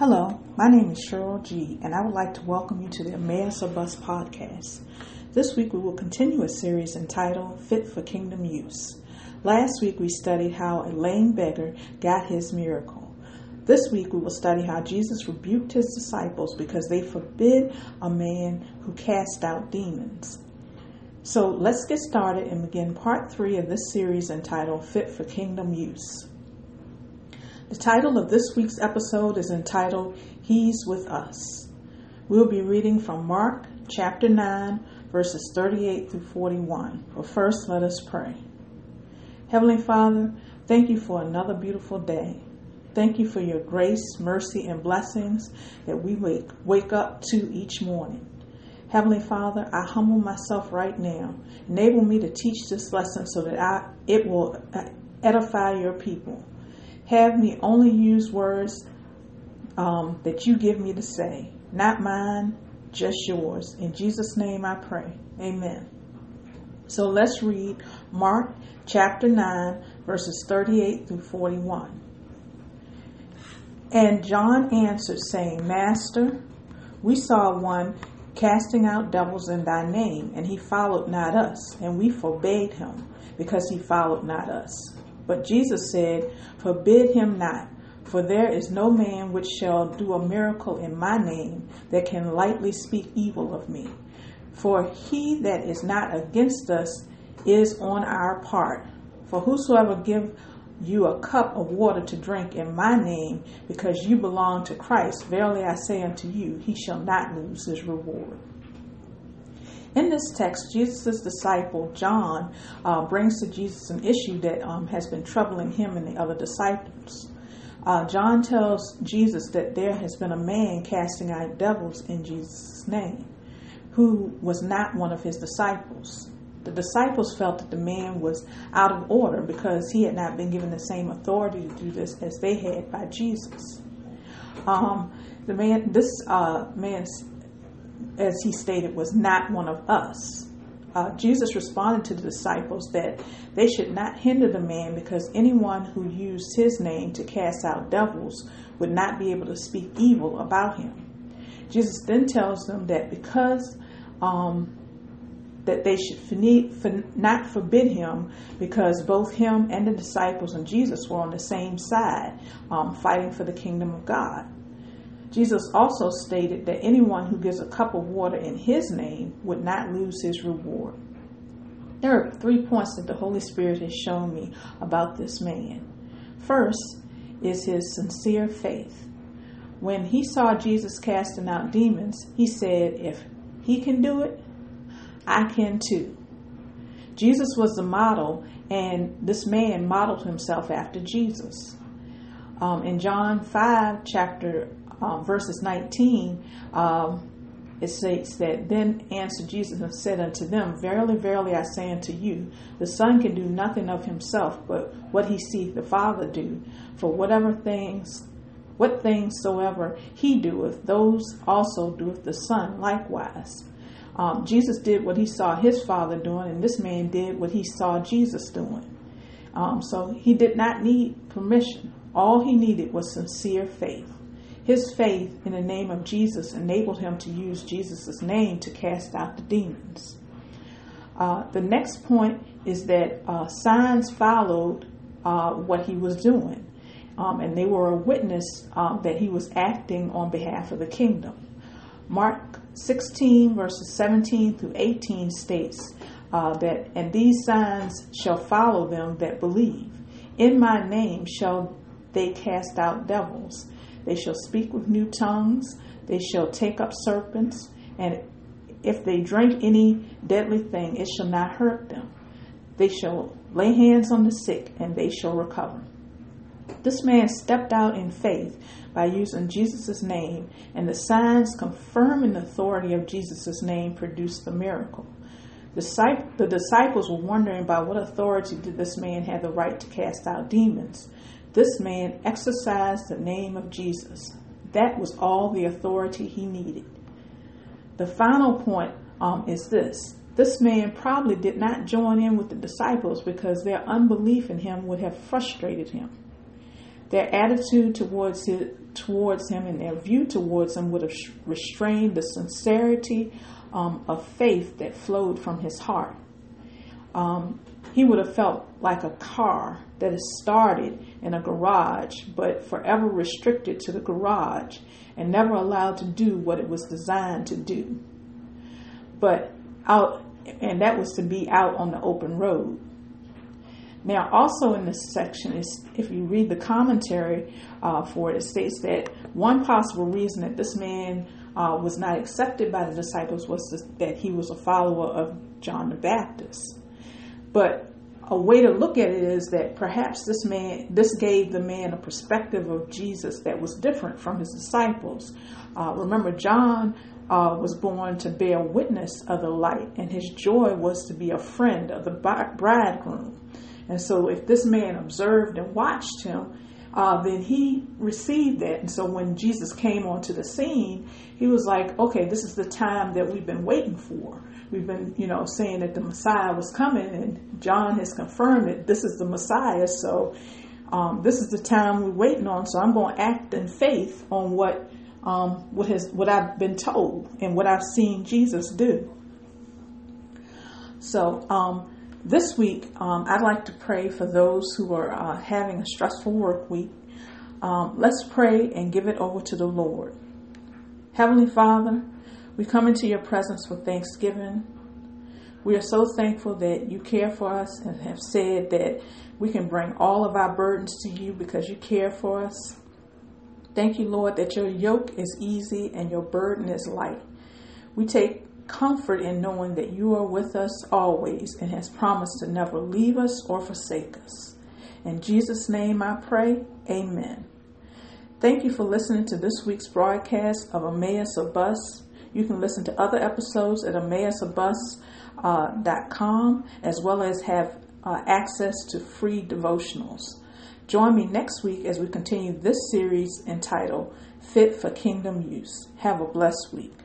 Hello, my name is Cheryl G, and I would like to welcome you to the Emmaus of Us podcast. This week we will continue a series entitled Fit for Kingdom Use. Last week we studied how a lame beggar got his miracle. This week we will study how Jesus rebuked his disciples because they forbid a man who cast out demons. So let's get started and begin part three of this series entitled Fit for Kingdom Use. The title of this week's episode is entitled He's with Us. We'll be reading from Mark chapter 9, verses 38 through 41. But first, let us pray. Heavenly Father, thank you for another beautiful day. Thank you for your grace, mercy, and blessings that we wake, wake up to each morning. Heavenly Father, I humble myself right now. Enable me to teach this lesson so that I, it will uh, edify your people. Have me only use words um, that you give me to say, not mine, just yours. In Jesus' name I pray. Amen. So let's read Mark chapter 9, verses 38 through 41. And John answered, saying, Master, we saw one casting out devils in thy name, and he followed not us, and we forbade him, because he followed not us. But Jesus said, Forbid him not, for there is no man which shall do a miracle in my name that can lightly speak evil of me. For he that is not against us is on our part. For whosoever give you a cup of water to drink in my name, because you belong to Christ, verily I say unto you, he shall not lose his reward. In this text, Jesus' disciple John uh, brings to Jesus an issue that um, has been troubling him and the other disciples. Uh, John tells Jesus that there has been a man casting out devils in Jesus' name who was not one of his disciples. The disciples felt that the man was out of order because he had not been given the same authority to do this as they had by Jesus. Um, the man, this uh, as he stated, was not one of us. Uh, Jesus responded to the disciples that they should not hinder the man because anyone who used his name to cast out devils would not be able to speak evil about him. Jesus then tells them that because um, that they should for not forbid him because both him and the disciples and Jesus were on the same side, um, fighting for the kingdom of God. Jesus also stated that anyone who gives a cup of water in his name would not lose his reward. There are three points that the Holy Spirit has shown me about this man. First is his sincere faith. When he saw Jesus casting out demons, he said, If he can do it, I can too. Jesus was the model, and this man modeled himself after Jesus. Um, in John 5, chapter um, verses 19, um, it states that then answered Jesus and said unto them, Verily, verily, I say unto you, the Son can do nothing of himself, but what he seeth the Father do. For whatever things, what things soever he doeth, those also doeth the Son likewise. Um, Jesus did what he saw his Father doing, and this man did what he saw Jesus doing. Um, so he did not need permission. All he needed was sincere faith. His faith in the name of Jesus enabled him to use Jesus' name to cast out the demons. Uh, the next point is that uh, signs followed uh, what he was doing, um, and they were a witness um, that he was acting on behalf of the kingdom. Mark 16, verses 17 through 18 states uh, that, And these signs shall follow them that believe. In my name shall they cast out devils. They shall speak with new tongues. They shall take up serpents. And if they drink any deadly thing, it shall not hurt them. They shall lay hands on the sick, and they shall recover. This man stepped out in faith by using Jesus' name, and the signs confirming the authority of Jesus' name produced the miracle. The disciples were wondering by what authority did this man have the right to cast out demons. This man exercised the name of Jesus. That was all the authority he needed. The final point um, is this this man probably did not join in with the disciples because their unbelief in him would have frustrated him. Their attitude towards his, towards him and their view towards him would have restrained the sincerity um, of faith that flowed from his heart. Um, he would have felt like a car that is started in a garage but forever restricted to the garage and never allowed to do what it was designed to do. But out, and that was to be out on the open road. Now, also in this section is if you read the commentary uh, for it, it states that one possible reason that this man uh, was not accepted by the disciples was that he was a follower of John the Baptist. But a way to look at it is that perhaps this man, this gave the man a perspective of Jesus that was different from his disciples. Uh, remember, John uh, was born to bear witness of the light, and his joy was to be a friend of the bridegroom. And so, if this man observed and watched him, uh, then he received that. And so, when Jesus came onto the scene, he was like, okay, this is the time that we've been waiting for. We've been, you know, saying that the Messiah was coming, and John has confirmed it. this is the Messiah. So, um, this is the time we're waiting on. So, I'm going to act in faith on what um, what has what I've been told and what I've seen Jesus do. So, um, this week, um, I'd like to pray for those who are uh, having a stressful work week. Um, let's pray and give it over to the Lord. Heavenly Father, we come into your presence with thanksgiving. We are so thankful that you care for us and have said that we can bring all of our burdens to you because you care for us. Thank you, Lord, that your yoke is easy and your burden is light. We take comfort in knowing that you are with us always and has promised to never leave us or forsake us. In Jesus' name I pray, amen. Thank you for listening to this week's broadcast of Emmaus of Bus. You can listen to other episodes at emmausofbus.com uh, as well as have uh, access to free devotionals. Join me next week as we continue this series entitled Fit for Kingdom Use. Have a blessed week.